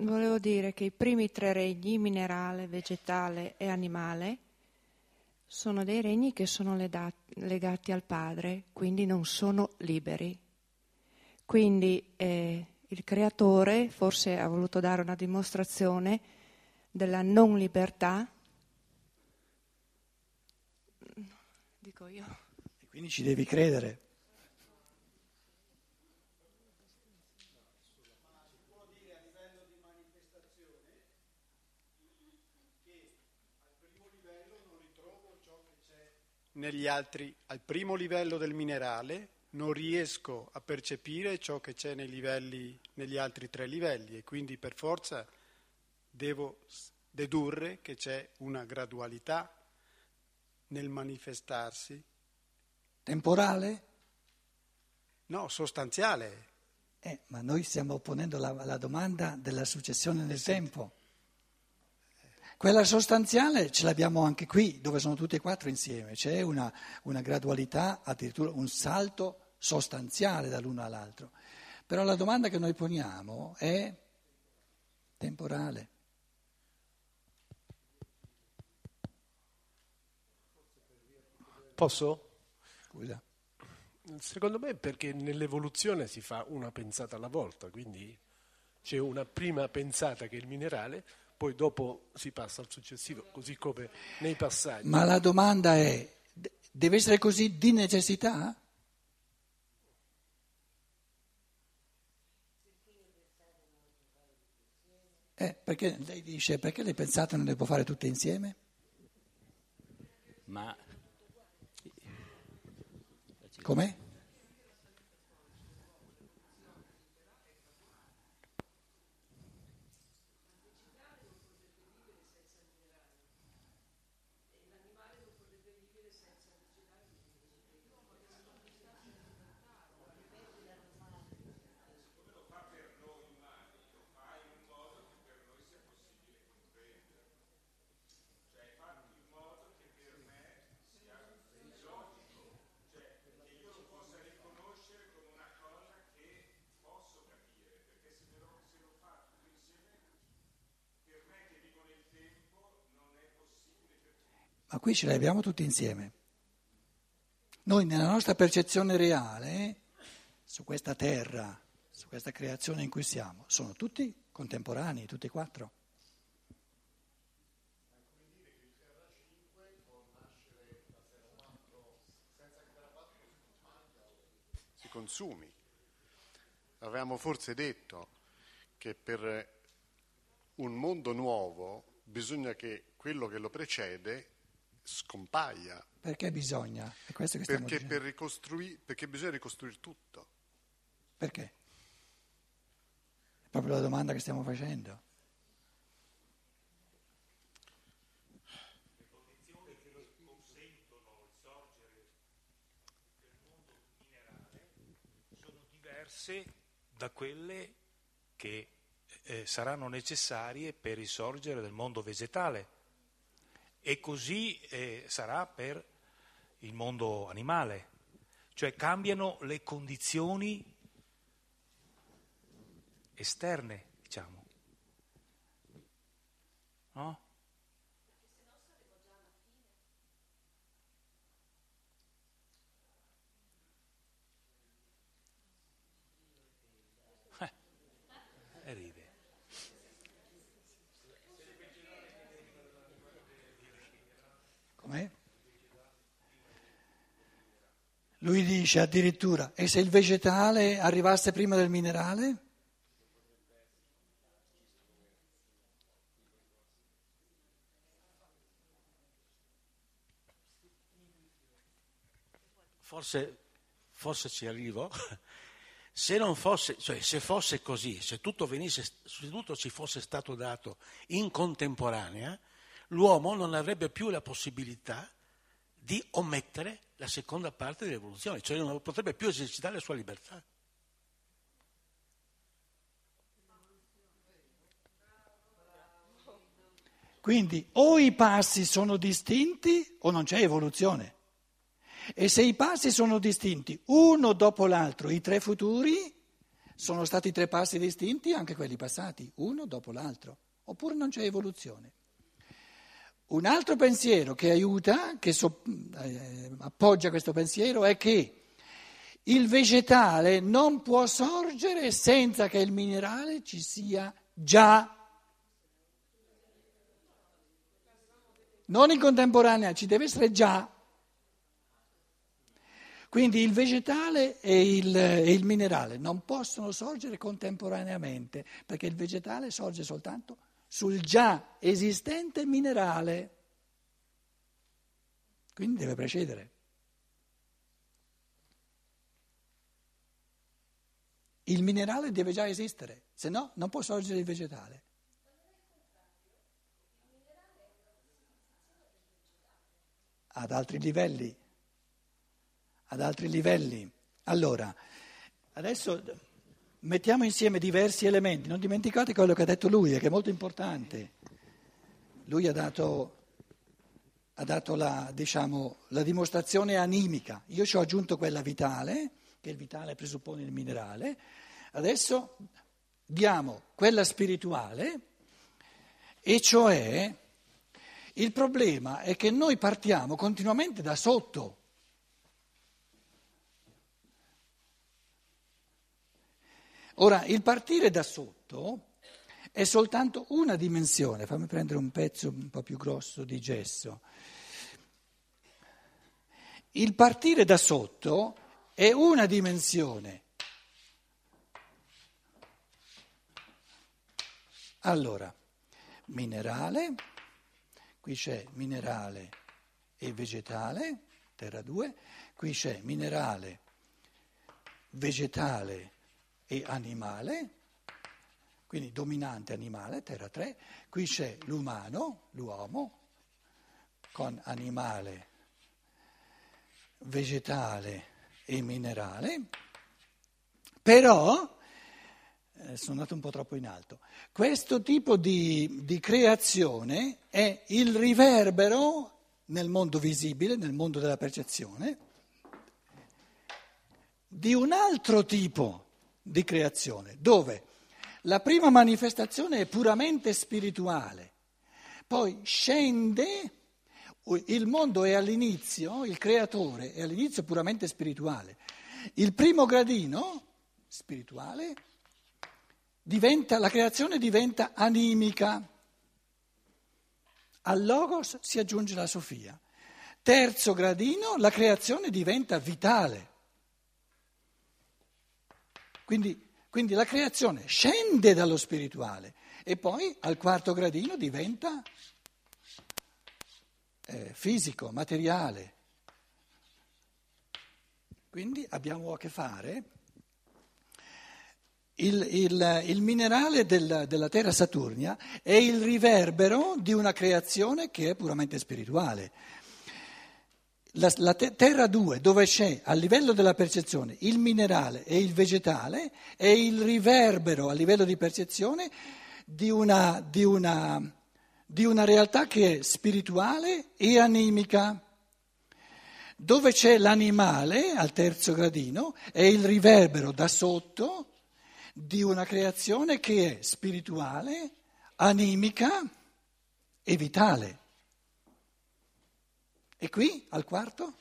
volevo dire che i primi tre regni, minerale, vegetale e animale, sono dei regni che sono legati al Padre, quindi non sono liberi. Quindi eh, il creatore forse ha voluto dare una dimostrazione della non libertà. Dico io. E quindi ci devi credere. Negli altri, al primo livello del minerale, non riesco a percepire ciò che c'è nei livelli, negli altri tre livelli e quindi per forza devo dedurre che c'è una gradualità nel manifestarsi. Temporale? No, sostanziale. Eh, ma noi stiamo ponendo la, la domanda della successione nel tempo. Quella sostanziale ce l'abbiamo anche qui, dove sono tutti e quattro insieme, c'è una, una gradualità, addirittura un salto sostanziale dall'uno all'altro. Però la domanda che noi poniamo è temporale. Posso? Scusa. Secondo me è perché nell'evoluzione si fa una pensata alla volta, quindi c'è una prima pensata che è il minerale, poi dopo si passa al successivo, così come nei passaggi. Ma la domanda è, deve essere così di necessità? Eh, perché lei dice, perché le pensate non le può fare tutte insieme? Ma... Com'è? Ma qui ce l'abbiamo tutti insieme. Noi nella nostra percezione reale, su questa terra, su questa creazione in cui siamo, sono tutti contemporanei, tutti e quattro. Si consumi. Avevamo forse detto che per un mondo nuovo bisogna che quello che lo precede scompaia. Perché bisogna? È questo che perché, per ricostrui- perché bisogna ricostruire tutto. Perché? È proprio la domanda che stiamo facendo. Le condizioni che consentono il sorgere del mondo minerale sono diverse da quelle che eh, saranno necessarie per il sorgere del mondo vegetale e così eh, sarà per il mondo animale, cioè cambiano le condizioni esterne, diciamo. No? Com'è? Lui dice addirittura, e se il vegetale arrivasse prima del minerale? Forse, forse ci arrivo. Se fosse, cioè se fosse così, se tutto, venisse, se tutto ci fosse stato dato in contemporanea, l'uomo non avrebbe più la possibilità di omettere la seconda parte dell'evoluzione, cioè non potrebbe più esercitare la sua libertà. Quindi o i passi sono distinti o non c'è evoluzione. E se i passi sono distinti uno dopo l'altro, i tre futuri, Sono stati tre passi distinti anche quelli passati, uno dopo l'altro, oppure non c'è evoluzione. Un altro pensiero che aiuta, che so, eh, appoggia questo pensiero, è che il vegetale non può sorgere senza che il minerale ci sia già. Non in contemporanea, ci deve essere già. Quindi il vegetale e il, e il, minerale non possono sorgere contemporaneamente, perché il vegetale sorge soltanto sul già esistente minerale. Quindi deve precedere. Il minerale deve già esistere, se no non può sorgere il vegetale. Ad altri livelli. Ad altri livelli. Allora, adesso mettiamo insieme diversi elementi. Non dimenticate quello che ha detto lui, che è molto importante. Lui ha dato, ha dato la, diciamo, la dimostrazione animica. Io ci ho aggiunto quella vitale, che il vitale presuppone il minerale. Adesso diamo quella spirituale, e cioè il problema è che noi partiamo continuamente da sotto. Ora, il partire da sotto è soltanto una dimensione, fammi prendere un pezzo un po' più grosso di gesso. Il partire da sotto è una dimensione. Allora, minerale, qui c'è minerale e vegetale, terra 2, qui c'è minerale, vegetale e animale, quindi dominante animale, terra 3, qui c'è l'umano, l'uomo, con animale, vegetale e minerale, però, eh, sono andato un po' troppo in alto, questo tipo di, di creazione è il riverbero nel mondo visibile, nel mondo della percezione, di un altro tipo di creazione, dove la prima manifestazione è puramente spirituale, poi scende, il mondo è all'inizio, il creatore è all'inizio puramente spirituale, il primo gradino spirituale diventa, la creazione diventa animica, al logos si aggiunge la Sofia, terzo gradino la creazione diventa vitale. Quindi, quindi la creazione scende dallo spirituale e poi al quarto gradino diventa eh, fisico, materiale. Quindi abbiamo a che fare. Il, il, il minerale del, della terra Saturnia è il riverbero di una creazione che è puramente spirituale. La, la terra 2, dove c'è a livello della percezione il minerale e il vegetale, è il riverbero a livello di percezione di una, di una, di una realtà che è spirituale e animica. Dove c'è l'animale, al terzo gradino, è il riverbero da sotto di una creazione che è spirituale, animica e vitale. E qui, al quarto?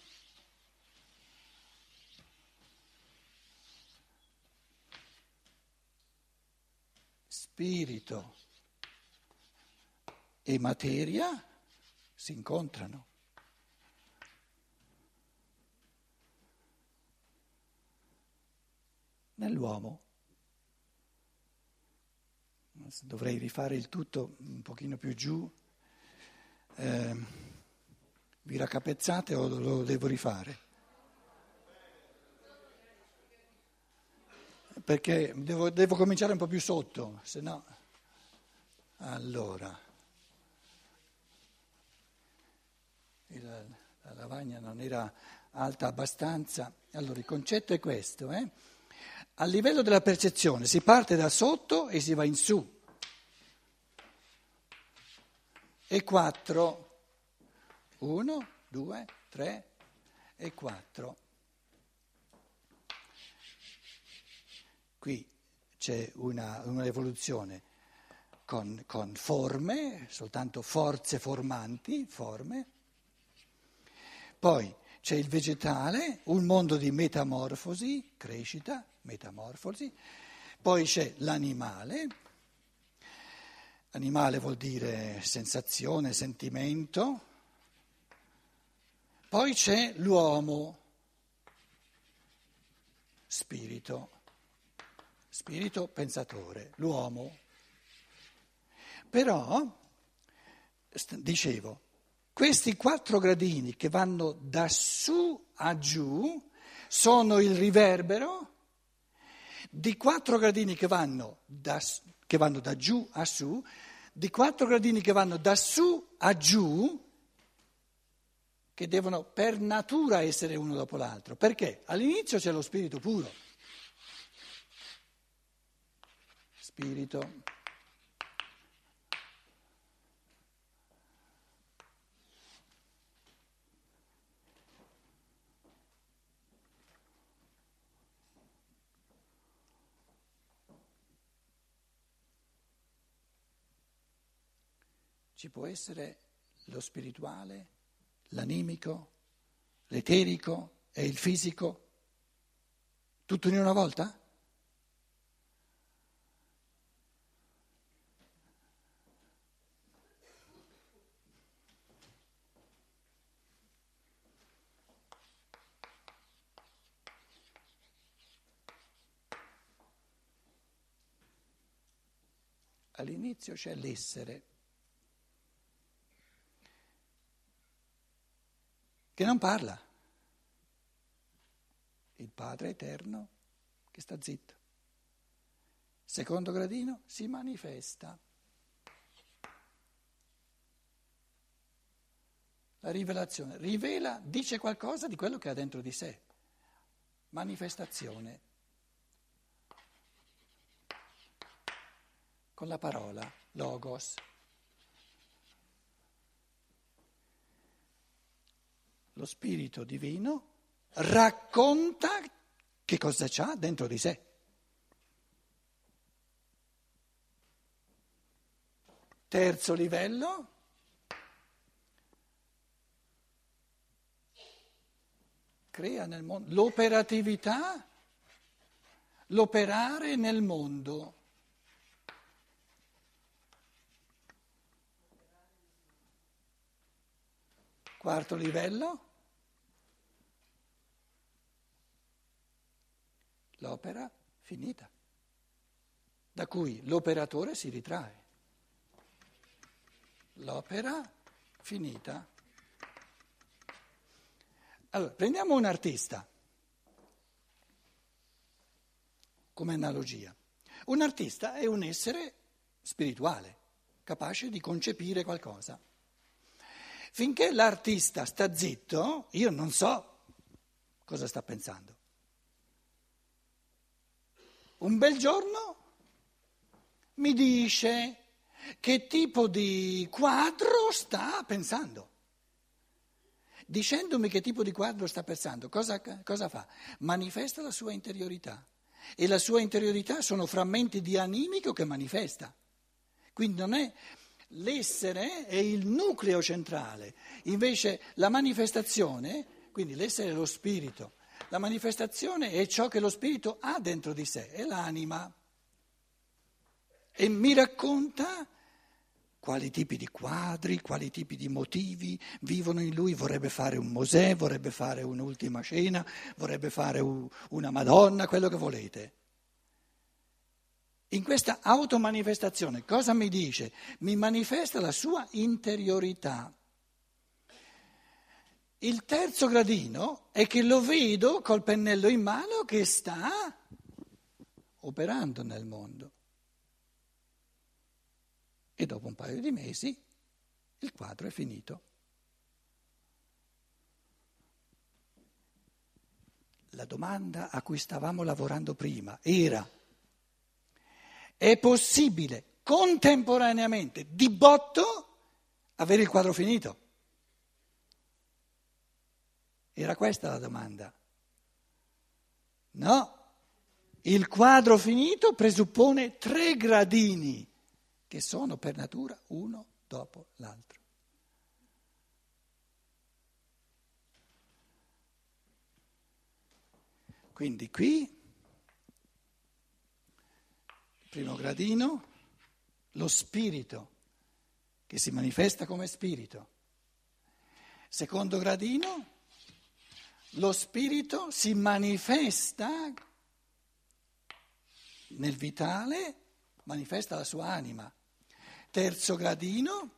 Spirito e materia si incontrano. Nell'uomo. Dovrei rifare il tutto un pochino più giù. Eh, vi raccapezzate o lo devo rifare? Perché devo, devo cominciare un po' più sotto, se no... Allora, la, la lavagna non era alta abbastanza. Allora, il concetto è questo. Eh? A livello della percezione si parte da sotto e si va in su. E quattro 1, 2, 3 e 4. Qui c'è una, un'evoluzione con, con forme, soltanto forze formanti, forme. Poi c'è il vegetale, un mondo di metamorfosi, crescita, metamorfosi. Poi c'è l'animale. Animale vuol dire sensazione, sentimento. Poi c'è l'uomo, spirito, spirito pensatore, l'uomo. Però, dicevo, questi quattro gradini che vanno da su a giù sono il riverbero di quattro gradini che vanno da, che vanno da giù a su, di quattro gradini che vanno da su a giù, che devono per natura essere uno dopo l'altro. Perché? All'inizio c'è lo spirito puro. Spirito. Ci può essere lo spirituale, l'animico, l'eterico e il fisico, tutto in una volta? All'inizio c'è l'essere. Che non parla. Il Padre eterno che sta zitto. Secondo gradino si manifesta. La rivelazione rivela, dice qualcosa di quello che ha dentro di sé. Manifestazione. Con la parola, logos. Lo Spirito Divino racconta che cosa c'ha dentro di sé. Terzo livello. Crea nel mondo l'operatività, l'operare nel mondo. Quarto livello. L'opera finita, da cui l'operatore si ritrae. L'opera finita. Allora, prendiamo un artista come analogia. Un artista è un essere spirituale, capace di concepire qualcosa. Finché l'artista sta zitto, io non so cosa sta pensando. Un bel giorno mi dice che tipo di quadro sta pensando. Dicendomi che tipo di quadro sta pensando, cosa, cosa fa? Manifesta la sua interiorità. E la sua interiorità sono frammenti di animico che manifesta. Quindi non è l'essere è il nucleo centrale, invece la manifestazione, quindi l'essere è lo spirito, la manifestazione è ciò che lo spirito ha dentro di sé, è l'anima. E mi racconta quali tipi di quadri, quali tipi di motivi vivono in lui. Vorrebbe fare un Mosè, vorrebbe fare un'ultima cena, vorrebbe fare una Madonna, quello che volete. In questa automanifestazione cosa mi dice? Mi manifesta la sua interiorità. Il terzo gradino è che lo vedo col pennello in mano che sta operando nel mondo. E dopo un paio di mesi il quadro è finito. La domanda a cui stavamo lavorando prima era, è possibile contemporaneamente di botto avere il quadro finito? Era questa la domanda. No, Il quadro finito presuppone tre gradini che sono per natura uno dopo l'altro. Quindi qui, primo gradino, lo spirito che si manifesta come spirito. Secondo gradino, lo spirito si manifesta nel vitale, manifesta la sua anima. Terzo gradino,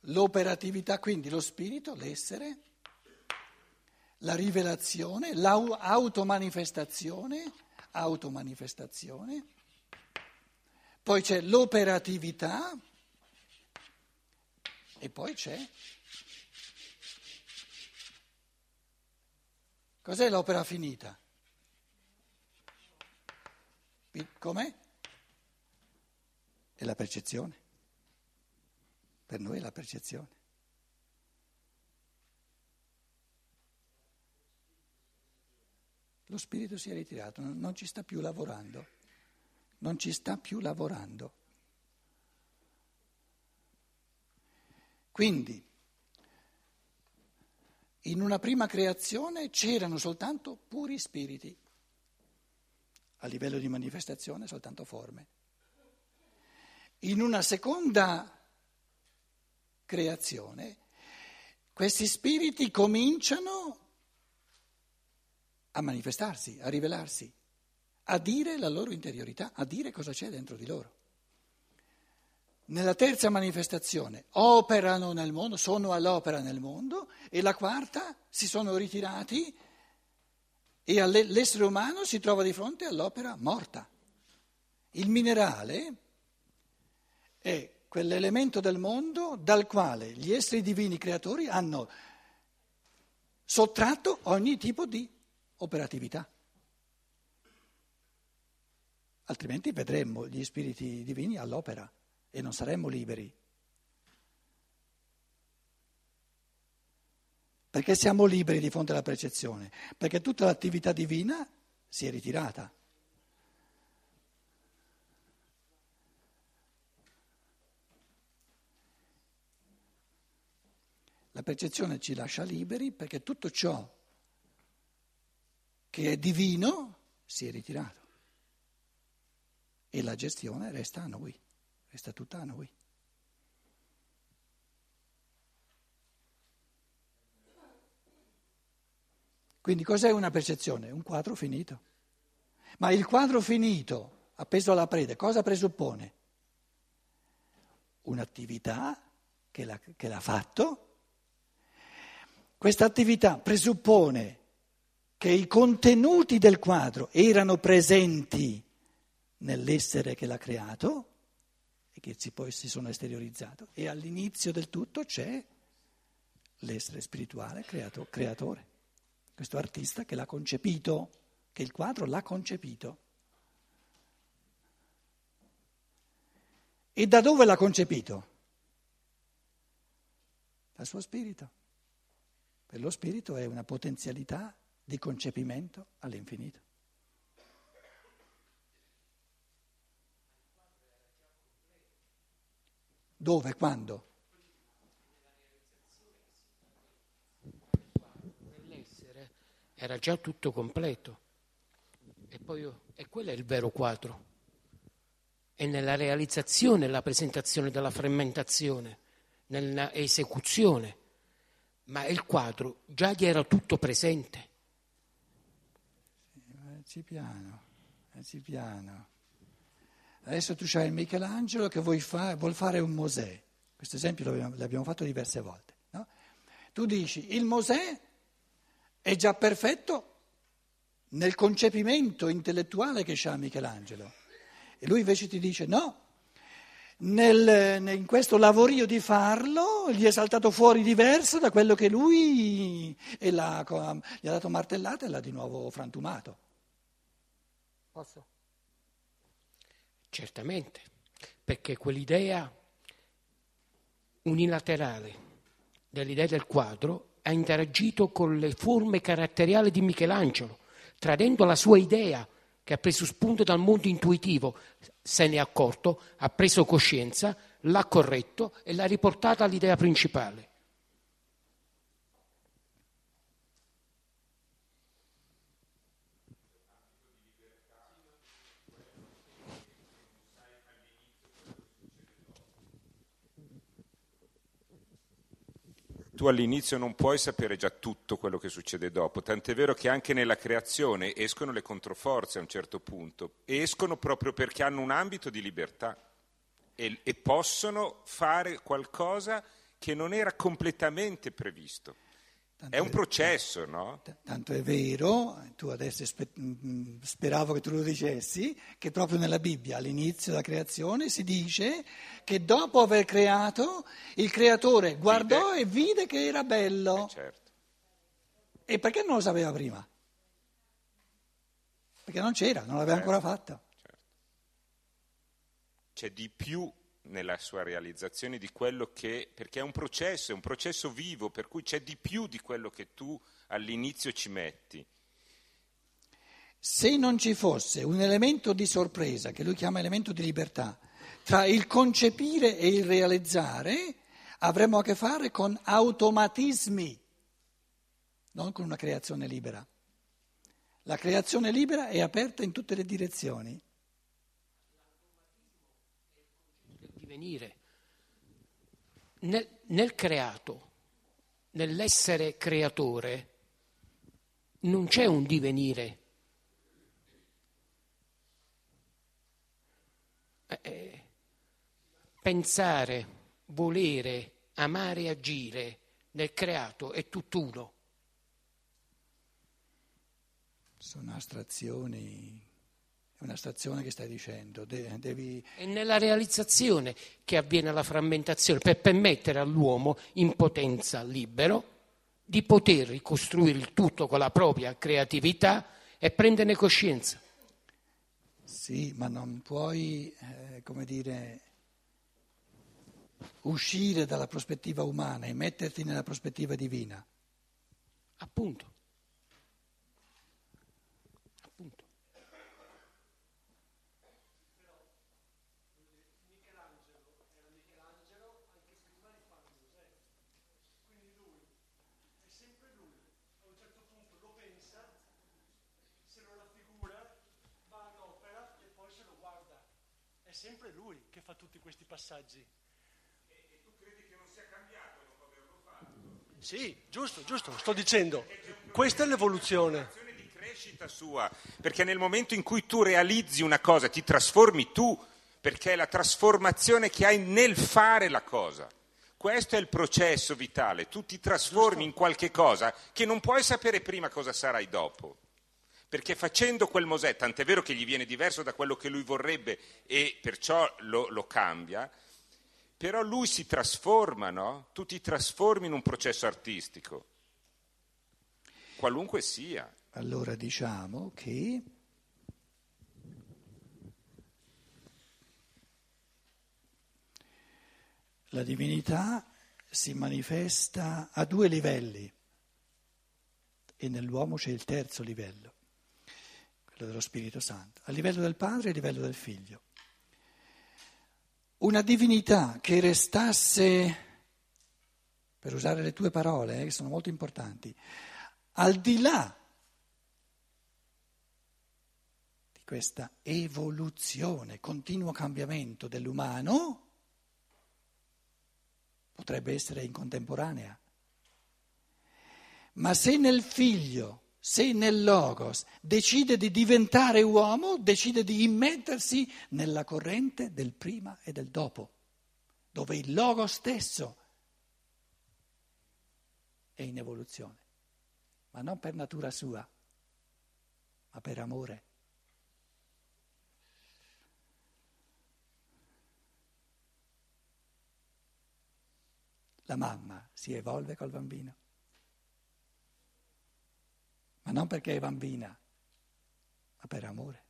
l'operatività, quindi lo spirito, l'essere, la rivelazione, l'automanifestazione, automanifestazione, poi c'è l'operatività e poi c'è... Cos'è l'opera finita? Com'è? È la percezione. Per noi è la percezione. Lo spirito si è ritirato, non ci sta più lavorando, non ci sta più lavorando. Quindi, in una prima creazione c'erano soltanto puri spiriti, a livello di manifestazione soltanto forme. In una seconda creazione, questi spiriti cominciano a manifestarsi, a rivelarsi, a dire la loro interiorità, a dire cosa c'è dentro di loro. Nella terza manifestazione operano nel mondo, sono all'opera nel mondo e la quarta si sono ritirati e l'essere umano si trova di fronte all'opera morta. Il minerale è quell'elemento del mondo dal quale gli esseri divini creatori hanno sottratto ogni tipo di operatività. Altrimenti vedremmo gli spiriti divini all'opera e non saremmo liberi. Perché siamo liberi di fronte alla percezione? Perché tutta l'attività divina si è ritirata. La percezione ci lascia liberi perché tutto ciò che è divino si è ritirato e la gestione resta a noi, resta tutta a noi. Quindi cos'è una percezione? Un quadro finito. Ma il quadro finito, appeso alla prede, cosa presuppone? Un'attività che l'ha, che l'ha fatto questa attività presuppone che i contenuti del quadro erano presenti nell'essere che l'ha creato che poi si sono esteriorizzati e all'inizio del tutto c'è l'essere spirituale creato, creatore, questo artista che l'ha concepito, che il quadro l'ha concepito. E da dove l'ha concepito? Dal suo spirito. Per lo spirito è una potenzialità di concepimento all'infinito. Dove? Quando? Nell'essere era già tutto completo. E poi e quello è il vero quadro. È nella realizzazione, la presentazione della frammentazione, nella esecuzione ma il quadro già gli era tutto presente. Sì, piano, ci piano. Adesso tu c'hai il Michelangelo che vuoi fa, vuol fare un Mosè. Questo esempio l'abbiamo, fatto diverse volte. No? Tu dici, il Mosè è già perfetto nel concepimento intellettuale che ha Michelangelo. E lui invece ti dice no, nel, in questo lavorio di farlo gli è saltato fuori diverso da quello che lui gli ha dato martellata e l'ha di nuovo frantumato. Posso? Certamente, perché quell'idea unilaterale dell'idea del quadro ha interagito con le forme caratteriali di Michelangelo, tradendo la sua idea che ha preso spunto dal mondo intuitivo, se ne è accorto, ha preso coscienza, l'ha corretto e l'ha riportata all'idea principale. Tu all'inizio non puoi sapere già tutto quello che succede dopo, tant'è vero che anche nella creazione escono le controforze a un certo punto, escono proprio perché hanno un ambito di libertà e, e possono fare qualcosa che non era completamente previsto. Tanto è un processo, no? Tanto è vero, tu adesso mm, speravo che tu lo dicessi, che proprio nella Bibbia all'inizio della creazione si dice che dopo aver creato il creatore guardò vide. e vide che era bello. Eh certo. E perché non lo sapeva prima? Perché non c'era, non l'aveva certo. ancora fatta. Certo. C'è di più nella sua realizzazione di quello che, perché è un processo, è un processo vivo, per cui c'è di più di quello che tu all'inizio ci metti. Se non ci fosse un elemento di sorpresa, che lui chiama elemento di libertà, tra il concepire e il realizzare, avremmo a che fare con automatismi, non con una creazione libera. La creazione libera è aperta in tutte le direzioni. Divenire. Nel, nel creato, nell'essere creatore, non c'è un divenire. Eh, eh, pensare, volere, amare, agire nel creato è tutt'uno. Sono astrazioni una stazione che stai dicendo. Devi... È nella realizzazione che avviene la frammentazione per permettere all'uomo in potenza libero di poter ricostruire il tutto con la propria creatività e prenderne coscienza. Sì, ma non puoi, eh, come dire, uscire dalla prospettiva umana e metterti nella prospettiva divina. Appunto. sempre passaggi. E, e tu credi che non sia cambiato dopo averlo fatto? Sì, giusto, giusto, sto dicendo, questa è l'evoluzione. Di crescita sua, perché nel momento in cui tu realizzi una cosa, ti trasformi tu, perché è la trasformazione che hai nel fare la cosa. Questo è il processo vitale, tu ti trasformi in qualche cosa che non puoi sapere prima cosa sarai dopo perché facendo quel Mosè, tant'è vero che gli viene diverso da quello che lui vorrebbe e perciò lo, lo cambia, però lui si trasforma, no? Tu ti trasformi in un processo artistico, qualunque sia. Allora diciamo che la divinità si manifesta a due livelli e nell'uomo c'è il terzo livello quello dello Spirito Santo, a livello del Padre e a livello del Figlio. Una divinità che restasse, per usare le tue parole, eh, che sono molto importanti, al di là di questa evoluzione, continuo cambiamento dell'umano, potrebbe essere in contemporanea. Ma se nel figlio se nel Logos decide di diventare uomo, decide di immettersi nella corrente del prima e del dopo, dove il Logos stesso è in evoluzione, ma non per natura sua, ma per amore. La mamma si evolve col bambino ma non perché è bambina, ma per amore.